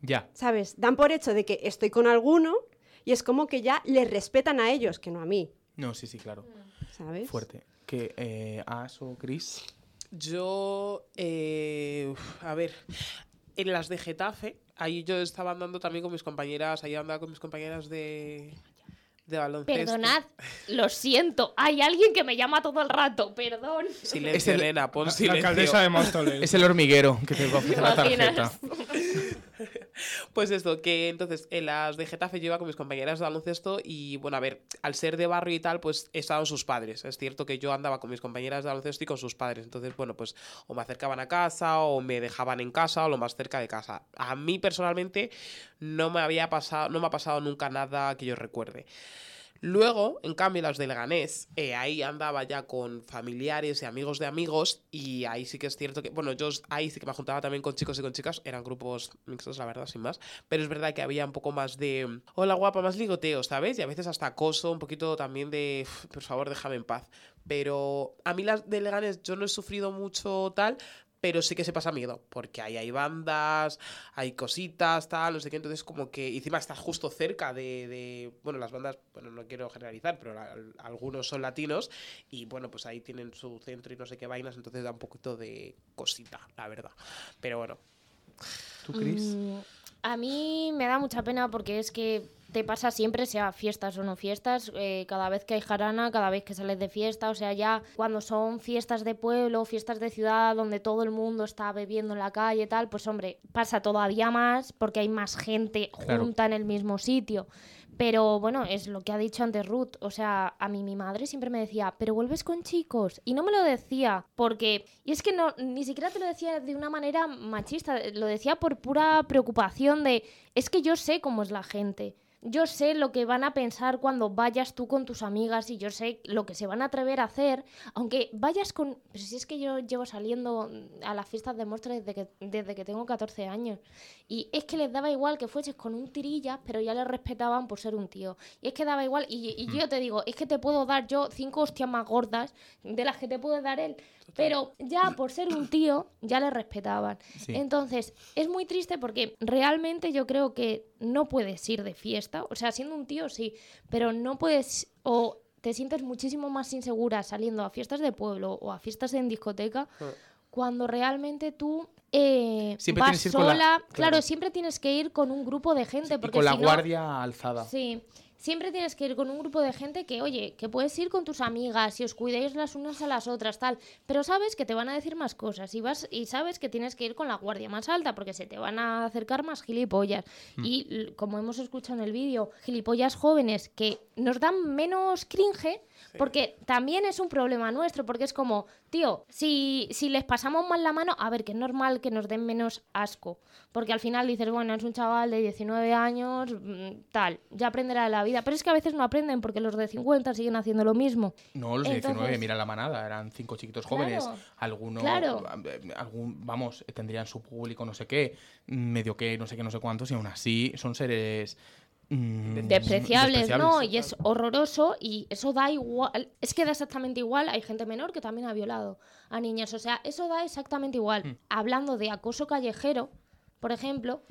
Ya. ¿Sabes? Dan por hecho de que estoy con alguno y es como que ya les respetan a ellos, que no a mí. No, sí, sí, claro. ¿Sabes? Fuerte. Que eh, As o Chris. Yo, eh, uf, a ver, en las de Getafe, ahí yo estaba andando también con mis compañeras, ahí andaba con mis compañeras de, de baloncesto. Perdonad, lo siento. Hay alguien que me llama todo el rato, perdón. Silencio, Es el- nena, pon La silencio. alcaldesa de Móstoles. Es el hormiguero que te va a ofrecer la tarjeta. Pues esto, que entonces en las de Getafe yo iba con mis compañeras de baloncesto y bueno, a ver, al ser de barrio y tal, pues estaban sus padres. Es cierto que yo andaba con mis compañeras de baloncesto y con sus padres. Entonces, bueno, pues o me acercaban a casa o me dejaban en casa o lo más cerca de casa. A mí personalmente no me había pasado, no me ha pasado nunca nada que yo recuerde. Luego, en cambio, las de Leganés, eh, ahí andaba ya con familiares y amigos de amigos, y ahí sí que es cierto que, bueno, yo ahí sí que me juntaba también con chicos y con chicas, eran grupos mixtos, la verdad, sin más, pero es verdad que había un poco más de, hola guapa, más ligoteo, ¿sabes? Y a veces hasta acoso, un poquito también de, por favor, déjame en paz. Pero a mí las de Leganés yo no he sufrido mucho tal, pero sí que se pasa miedo, porque ahí hay bandas, hay cositas, tal, no sé qué, entonces como que y encima estás justo cerca de, de- bueno, las bandas, bueno, no quiero generalizar, pero la- algunos son latinos y bueno, pues ahí tienen su centro y no sé qué vainas, entonces da un poquito de cosita, la verdad. Pero bueno. ¿Tú, Cris? Mm, a mí me da mucha pena porque es que te pasa siempre, sea fiestas o no fiestas, eh, cada vez que hay jarana, cada vez que sales de fiesta, o sea, ya cuando son fiestas de pueblo, fiestas de ciudad, donde todo el mundo está bebiendo en la calle y tal, pues hombre, pasa todavía más porque hay más gente Claro. junta en el mismo sitio. Pero bueno, es lo que ha dicho antes Ruth. O sea, a mí mi madre siempre me decía, pero vuelves con chicos. Y no me lo decía porque... Y es que no, ni siquiera te lo decía de una manera machista, lo decía por pura preocupación de, es que yo sé cómo es la gente. Yo sé lo que van a pensar cuando vayas tú con tus amigas y yo sé lo que se van a atrever a hacer, aunque vayas con... Pero si es que yo llevo saliendo a las fiestas de muestra desde que, desde que tengo 14 años. Y es que les daba igual que fueses con un tirillas, pero ya les respetaban por ser un tío. Y es que daba igual, y, y yo te digo, es que te puedo dar yo cinco hostias más gordas de las que te puede dar él. Pero ya por ser un tío, ya le respetaban. Sí. Entonces, es muy triste porque realmente yo creo que no puedes ir de fiesta. O sea, siendo un tío sí, pero no puedes... O te sientes muchísimo más insegura saliendo a fiestas de pueblo o a fiestas en discoteca cuando realmente tú eh, Siempre vas la- sola. claro. claro. siempre tienes que ir con un grupo de gente. Y porque con la no- guardia alzada. Sí, siempre tienes que ir con un grupo de gente que, oye, que puedes ir con tus amigas y os cuidéis las unas a las otras, tal. Pero sabes que te van a decir más cosas y, vas, y sabes que tienes que ir con la guardia más alta porque se te van a acercar más gilipollas. Mm. Y como hemos escuchado en el vídeo, gilipollas jóvenes que nos dan menos cringe. Porque también es un problema nuestro, porque es como, tío, si, si les pasamos mal la mano, a ver, que es normal que nos den menos asco. Porque al final dices, bueno, es un chaval de 19 años, mm, tal, ya aprenderá de la vida. Pero es que a veces no aprenden porque los de 50 siguen haciendo lo mismo. No, los de 19, Entonces- mira la manada, eran cinco chiquitos jóvenes. Claro, Algunos, claro. eh, algún, vamos, tendrían su público, no sé qué, medio que, no sé qué, no sé cuántos, y aún así son seres. mm, despreciables, ¿no? Y es horroroso y eso da igual, es que da exactamente igual, hay gente menor que también ha violado a niñas, o sea, eso da exactamente igual. Mm. Hablando de acoso callejero, por ejemplo,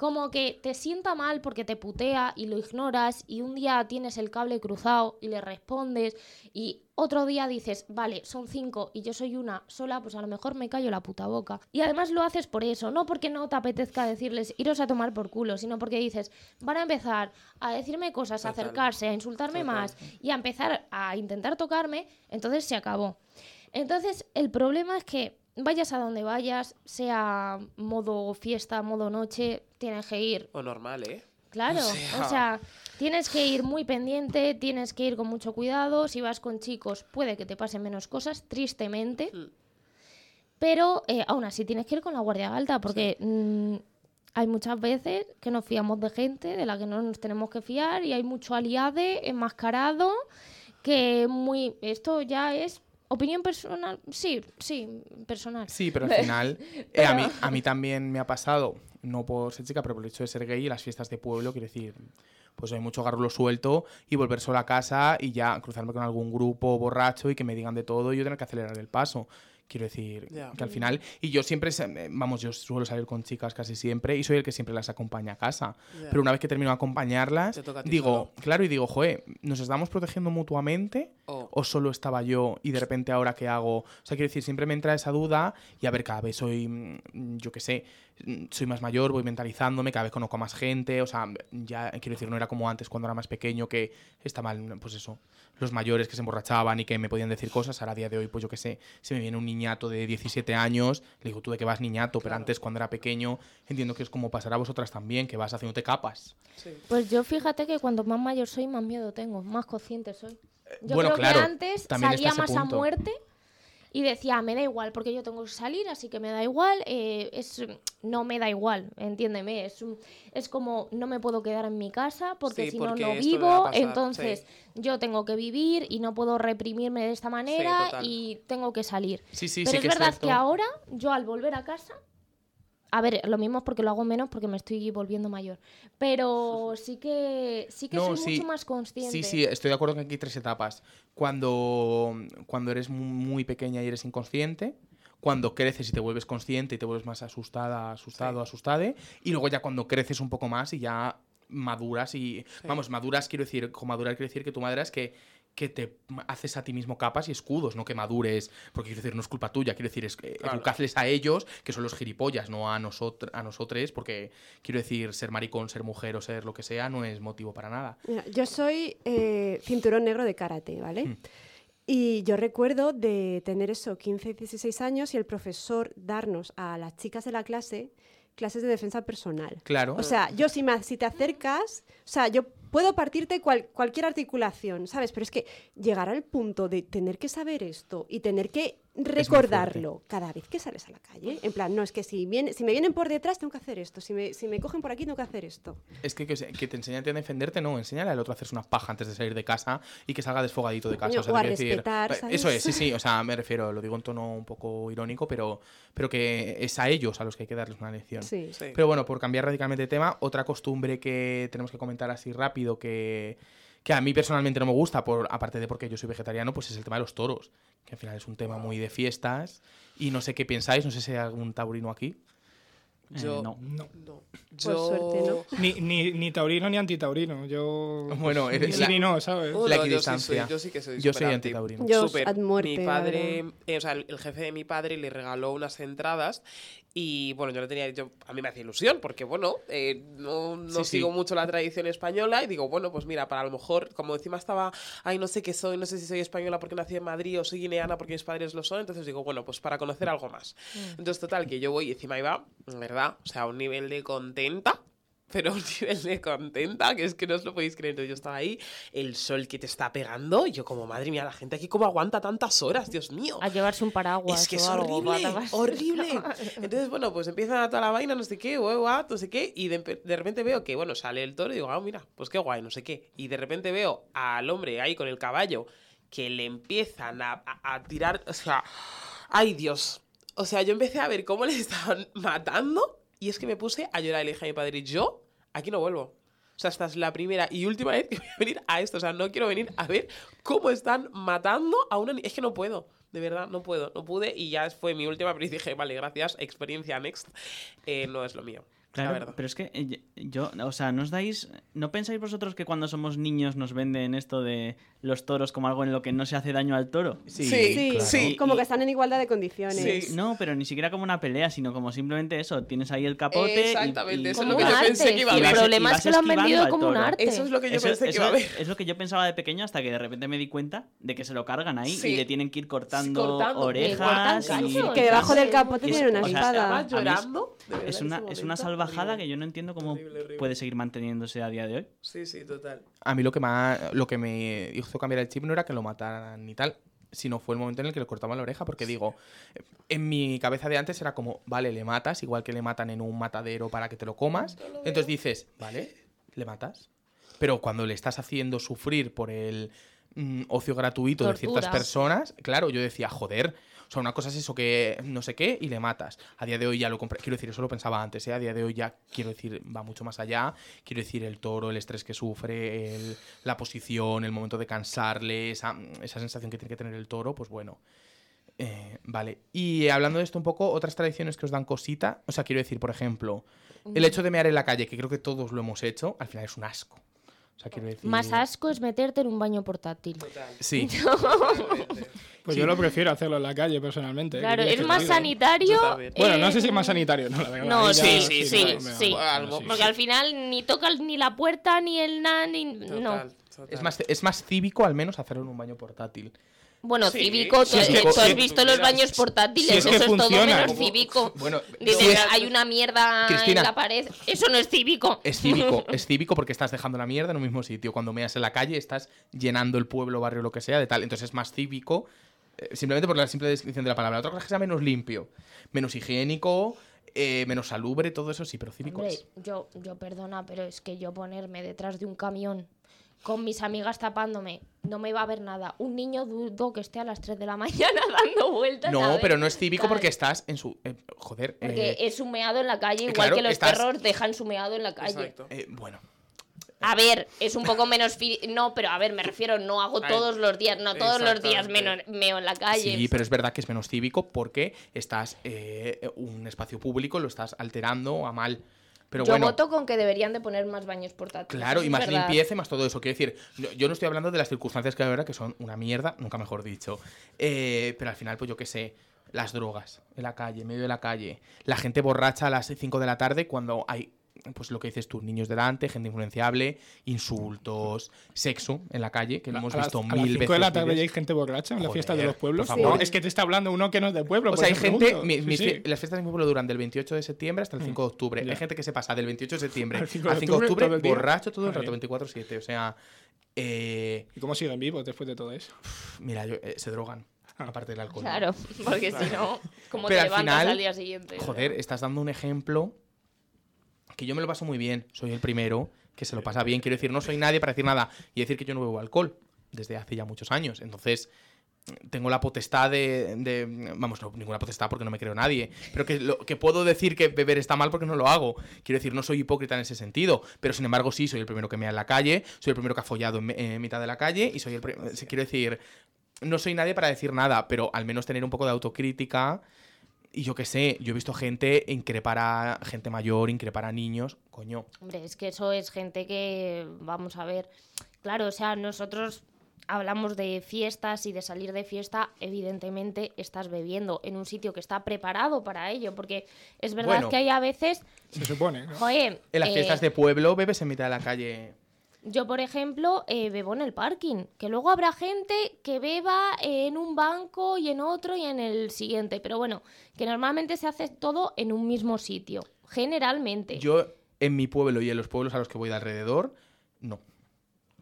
como que te sienta mal porque te putea y lo ignoras y un día tienes el cable cruzado y le respondes y otro día dices, vale, son cinco y yo soy una sola, pues a lo mejor me callo la puta boca. Y además lo haces por eso, no porque no te apetezca decirles iros a tomar por culo, sino porque dices, van a empezar a decirme cosas, a acercarse, a insultarme Total. más y a empezar a intentar tocarme, entonces se acabó. Entonces, el problema es que vayas a donde vayas, sea modo fiesta, modo noche, tienes que ir O normal, ¿eh? Claro, O o sea- sea, tienes que ir muy pendiente, tienes que ir con mucho cuidado. Si vas con chicos, puede que te pasen menos cosas, tristemente. Mm. Pero eh, aún así tienes que ir con la guardia alta, porque mm, hay muchas veces que nos fiamos de gente de la que no nos tenemos que fiar y hay mucho aliade enmascarado que muy. Esto ya es opinión personal. Sí, sí, personal. Sí, pero al final, eh, a, mí, a mí también me ha pasado, no por ser chica, pero por el hecho de ser gay y las fiestas de pueblo, quiero decir, pues hay mucho garrulo suelto y volver sola a casa y ya cruzarme con algún grupo borracho y que me digan de todo y yo tener que acelerar el paso. Quiero decir, que al final, y yo siempre, eh, vamos, yo suelo salir con chicas casi siempre y soy el que siempre las acompaña a casa. Pero una vez que termino de acompañarlas, digo, claro, y digo, joder, ¿nos estamos protegiendo mutuamente? O- ¿O solo estaba yo y de repente ahora qué hago? O sea, quiero decir, siempre me entra esa duda y a ver, cada vez soy, mm, yo qué sé, mm, soy más mayor, voy mentalizándome, cada vez conozco a más gente, o sea, ya quiero decir, no era como antes cuando era más pequeño que estaban, pues eso, los mayores que se emborrachaban y que me podían decir cosas, ahora a día de hoy, pues yo qué sé, si me viene un niñato de 17 años, le digo, tú de qué vas niñato, pero antes cuando era pequeño, entiendo que es como pasará a vosotras también, que vas haciéndote capas. Pues yo fíjate que cuanto más mayor soy, más miedo tengo, más consciente soy. Yo bueno, creo claro, que antes salía ese más a punto. muerte y decía, me da igual, porque yo tengo que salir, así que me da igual. eh, es, no me da igual, entiéndeme. Es, un- es como, no me puedo quedar en mi casa porque Sí, si porque no, no vivo. pasar, entonces, yo tengo que vivir y no puedo reprimirme de esta manera y tengo que salir. Sí, sí, Pero sí es que verdad que ahora, yo al volver a casa, a ver, lo mismo es porque lo hago menos porque me estoy volviendo mayor. Pero sí que sí que No, soy sí. mucho más consciente. Sí, sí, estoy de acuerdo que aquí hay tres etapas. Cuando, cuando eres mu- muy pequeña y eres inconsciente, cuando creces y te vuelves consciente y te vuelves más asustada, asustado, asustade, y luego ya cuando creces un poco más y ya maduras y, vamos, maduras quiero decir, con madurar quiero decir que tu madre es que que te haces a ti mismo capas y escudos, no que madures, porque quiero decir, no es culpa tuya, quiero decir, es que Claro. educadles a ellos, que son los gilipollas, no a, nosotros a nosotros, porque quiero decir, ser maricón, ser mujer o ser lo que sea, no es motivo para nada. Mira, yo soy eh, cinturón negro de karate, ¿vale? Mm. Y yo recuerdo de tener eso, 15, 16 años, y el profesor darnos a las chicas de la clase clases de defensa personal. Claro. O sea, yo si, me, si te acercas, o sea, yo puedo partirte cual- cualquier articulación, ¿sabes? Pero es que llegar al punto de tener que saber esto y tener que recordarlo cada vez que sales a la calle, en plan, no, es que si, viene, si me vienen por detrás tengo que hacer esto, si me, si me cogen por aquí tengo que hacer esto. Es que, que, te enseñan a defenderte, no, enséñale al otro a hacerse una paja antes de salir de casa y que salga desfogadito de casa. O sea, o a decir, eh, ¿sabes? Eso es, sí, sí, o sea, me refiero, lo digo en tono un poco irónico, pero, pero que es a ellos a los que hay que darles una lección. Sí. Sí. Pero bueno, por cambiar radicalmente de tema, otra costumbre que tenemos que comentar así rápido que, que a mí personalmente no me gusta, por, aparte de porque yo soy vegetariano, pues es el tema de los toros, que al final es un tema muy de fiestas y no sé qué pensáis, no sé si hay algún taurino aquí. Yo, Eh, no. No. no. Por suerte, ¿no? Ni, ni, ni taurino ni antitaurino. Yo. Bueno, ni eres sí la- ni no, ¿sabes? Uh, La no, yo sí equidistancia. soy- yo sí que soy Yo soy anti. antitaurino. Yo muerte, Mi padre, eh, o sea, el, el jefe de mi padre le regaló unas entradas y bueno, yo no tenía, yo, a mí me hacía ilusión porque bueno, eh, no, no Sí, sí. sigo mucho la tradición española y digo, bueno, pues mira, para a lo mejor, como encima estaba, ay, no sé qué soy, no sé si soy española porque nací en Madrid o soy guineana porque mis padres lo son, entonces digo, bueno, pues para conocer algo más. Entonces, total, que yo voy y encima iba, ¿verdad? O sea, a un nivel de contenta. Pero un nivel de contenta, que es que no os lo podéis creer. Yo estaba ahí, el sol que te está pegando, y yo como, madre mía, la gente aquí cómo aguanta tantas horas, Dios mío. A llevarse un paraguas Es que es horrible, horrible. Entonces, bueno, pues empieza toda la vaina, no sé qué, guau, guau, no sé qué, y de, de repente veo que, bueno, sale el toro y digo, ah, mira, pues qué guay, no sé qué. Y de repente veo al hombre ahí con el caballo que le empiezan a, a- a tirar, o sea, ay Dios. O sea, yo empecé a ver cómo le estaban matando y es que me puse a llorar y le dije a mi padre, yo aquí no vuelvo. O sea, esta es la primera y última vez que voy a venir a esto. O sea, no quiero venir a ver cómo están matando a una niña. Es que no puedo. De verdad, no puedo. No pude y ya fue mi última, pero dije, vale, gracias, experiencia next. Eh, no es lo mío. la Claro, pero es que eh, yo, o sea, ¿no os dais, no pensáis vosotros que cuando somos niños nos venden esto de los toros como algo en lo que no se hace daño al toro? Sí, sí, como que están en igualdad de condiciones. No, pero ni siquiera como una pelea, sino como simplemente eso, tienes ahí el capote y- Exactamente, y, eso es lo que yo pensé que iba a y haber. El problema es que lo han vendido como un arte. Eso es lo que yo Eso- pensé que iba a haber. Es lo que yo pensaba de pequeño hasta que de repente me di cuenta de que se lo cargan ahí Sí. y le tienen que ir cortando, Cortando. orejas. Cortan y-. Que debajo del capote Es- tiene una o sea, espada. Llorando. Es una, es una salvajada Horrible. que yo no entiendo cómo Horrible, horrible. puede seguir manteniéndose a día de hoy. Sí, sí, total. A mí lo que, más, lo que me hizo cambiar el chip no era que lo mataran ni tal, sino fue el momento en el que le cortaban la oreja, porque digo, en mi cabeza de antes era como, vale, le matas, igual que le matan en un matadero para que te lo comas. Entonces dices, vale, le matas. Pero cuando le estás haciendo sufrir por el mm, ocio gratuito de ciertas personas, claro, yo decía, joder. O sea, una cosa es eso que no sé qué y le matas. A día de hoy ya lo compré. Quiero decir, eso lo pensaba antes, ¿eh? A día de hoy ya, quiero decir, va mucho más allá. Quiero decir, el toro, el estrés que sufre, el- la posición, el momento de cansarle, esa, esa sensación que tiene que tener el toro, pues bueno. Eh, vale. Y hablando de esto un poco, otras tradiciones que os dan cosita. O sea, quiero decir, por ejemplo, el hecho de mear en la calle, que creo que todos lo hemos hecho, al final es un asco. O sea, quiero decir. Más asco es meterte en un baño portátil. Sí. Pues yo lo prefiero hacerlo en la calle, personalmente. ¿eh? Claro, ¿Qué quieres es que más sanitario. Bueno, no eh, sé si es más sanitario, no, la verdad. No, ya sí, sí, sí, sí. bueno. Porque al final ni tocas ni la puerta, ni el nada, ni... No. Es más, es más cívico al menos hacerlo en un baño portátil. Bueno, Sí. cívico, tú, Si es que- tú has visto los baños portátiles, si es que eso es todo menos cívico. Bueno, Dices, si es- hay una mierda Cristina. en la pared, eso no es cívico. Es cívico, es cívico porque estás dejando la mierda en un mismo sitio. Cuando meas en la calle estás llenando el pueblo, barrio, lo que sea, de tal. Entonces es más cívico, eh, simplemente por la simple descripción de la palabra. Otra cosa es que sea menos limpio, menos higiénico, eh, menos salubre, todo eso sí, pero cívico Hombre, es. yo, yo perdona, pero es que yo ponerme detrás de un camión con mis amigas tapándome, no me va a ver nada. Un niño dudo que esté a las 3 de la mañana dando vueltas. No, pero no es cívico porque estás en su... eh, joder. Porque eh, es humeado en la calle, igual claro, que los estás- perros dejan sumeado en la calle. eh, bueno. A ver, es un poco menos... fi- No, pero a ver, me refiero, no hago todos los días, no todos los días exactamente. meno- meo en la calle. Sí, pero es verdad que es menos cívico porque estás eh, un espacio público, lo estás alterando a mal. Pero Yo bueno, voto con que deberían de poner más baños portátiles. claro, y más verdad. limpieza y más todo eso. Quiero decir, yo no estoy hablando de las circunstancias que hay ahora, que son una mierda, nunca mejor dicho. Eh, pero al final, pues yo qué sé, las drogas en la calle, en medio de la calle, la gente borracha a las 5 de la tarde cuando hay, pues lo que dices tú, niños delante, gente influenciable, insultos, sexo en la calle, que lo hemos a las, visto a las mil cinco veces. de la tarde ya hay gente borracha en la fiesta de Joder, los pueblos. por favor. No, es que te está hablando uno que no es de pueblo. O sea, hay gente. pregunto. mi- Sí, sí. las fiestas de mi pueblo duran del 28 de septiembre hasta el 5 de octubre. Ya. Hay gente que se pasa del 28 de septiembre Al al 5 5 de octubre, octubre, todo borracho todo el Ah, rato, bien. 24-7. O sea, eh, ¿Y cómo siguen vivos después de todo eso? mira, yo- eh, se drogan. Aparte del alcohol. Claro, porque si no, ¿cómo Pero te al levantas final, al día siguiente? Joder, estás dando un ejemplo que yo me lo paso muy bien. Soy el primero que se lo pasa bien. Quiero decir, no soy nadie para decir nada y decir que yo no bebo alcohol desde hace ya muchos años. Entonces, tengo la potestad de, de- vamos, no, ninguna potestad porque no me creo nadie, pero que, lo, que puedo decir que beber está mal porque no lo hago. Quiero decir, no soy hipócrita en ese sentido, pero sin embargo sí, soy el primero que mea en la calle, soy el primero que ha follado en, mitad de la calle y soy el... pri- eh, Quiero decir, no soy nadie para decir nada, pero al menos tener un poco de autocrítica. Y yo qué sé, yo he visto gente increpar a gente mayor, increpar a niños. Coño, Hombre, es que eso es gente que, vamos a ver, claro, o sea, nosotros hablamos de fiestas y de salir de fiesta, evidentemente estás bebiendo en un sitio que está preparado para ello, porque es verdad Bueno. que hay a veces, Se supone. ¿no? joder, en las eh, fiestas de pueblo bebes en mitad de la calle. Yo por ejemplo eh, bebo en el parking, que luego habrá gente que beba en un banco y en otro y en el siguiente, pero bueno, que normalmente se hace todo en un mismo sitio, generalmente. Yo en mi pueblo y en los pueblos a los que voy de alrededor, no.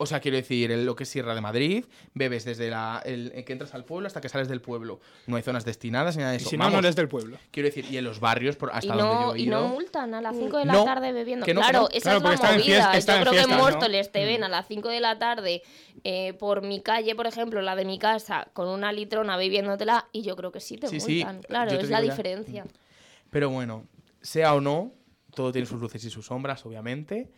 O sea, quiero decir, en lo que es Sierra de Madrid, bebes desde la, el, el que entras al pueblo hasta que sales del pueblo. No hay zonas destinadas ni nada de Y eso. si no, no eres del pueblo. Quiero decir, y en los barrios, por, hasta y donde yo no, he y no multan a las 5 de la No, tarde bebiendo. que no, que claro, no. esa Claro, es la están en movida. fiesta- están Yo en creo que en fiestas, ¿no? Móstoles te ven a las 5 de la tarde eh, por mi calle, por ejemplo, la de mi casa, con una litrona bebiéndotela, y yo creo que sí te Sí, sí, multan. Claro, yo te es la digo ya. diferencia. Pero bueno, sea o no, todo tiene sus luces y sus sombras, obviamente.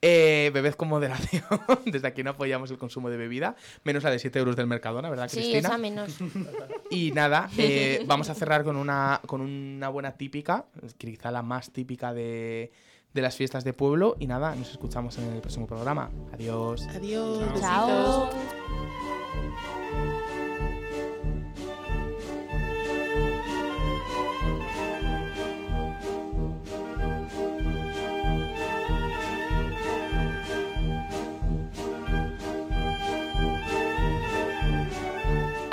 Eh, bebed con moderación. Desde aquí no apoyamos el consumo de bebida, menos la de 7 euros del Mercadona, ¿verdad, Sí, Cristina? esa menos. Y nada, eh, vamos a cerrar con una, con una buena típica, quizá la más típica de, de las fiestas de pueblo. Y nada, nos escuchamos en el próximo programa. Adiós. Adiós. Chao.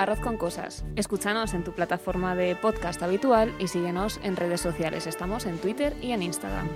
Arroz con cosas. Escúchanos en tu plataforma de podcast habitual y síguenos en redes sociales. Estamos en Twitter y en Instagram.